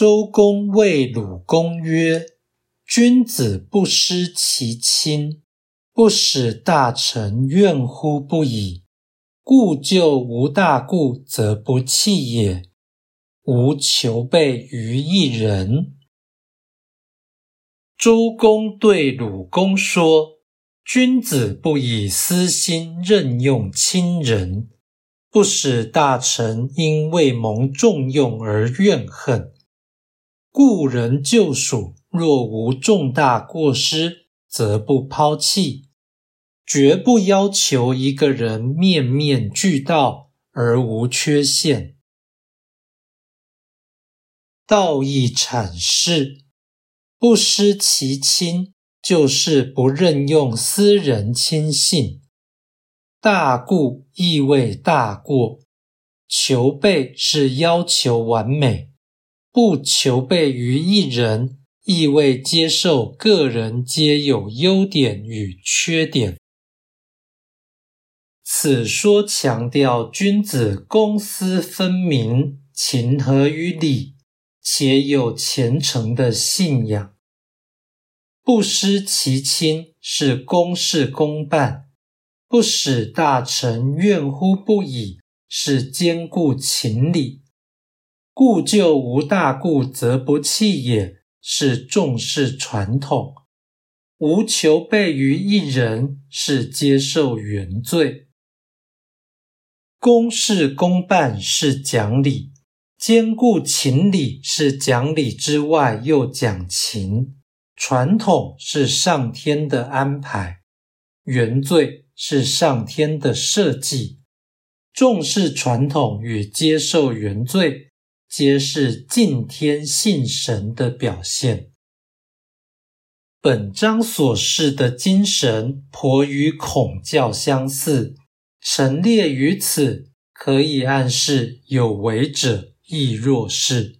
周公谓鲁公曰：“君子不失其亲，不使大臣怨乎不已。故就无大故，则不弃也。无求备于一人。”周公对鲁公说：“君子不以私心任用亲人，不使大臣因为蒙重用而怨恨。故人就属若无重大过失，则不抛弃，绝不要求一个人面面俱到而无缺陷。道义阐释。”不失其亲，就是不任用私人亲信。大故意味大过，求备是要求完美，不求备于一人，意味接受个人皆有优点与缺点。此说强调君子公私分明，情合于理。且有虔诚的信仰，不失其亲是公事公办；不使大臣怨乎不已是兼顾情理；故旧无大故则不弃也是重视传统；无求备于一人是接受原罪；公事公办是讲理。兼顾情理是讲理之外又讲情，传统是上天的安排，原罪是上天的设计。重视传统与接受原罪，皆是敬天信神的表现。本章所示的精神颇与孔教相似，陈列于此，可以暗示有为者。亦若是。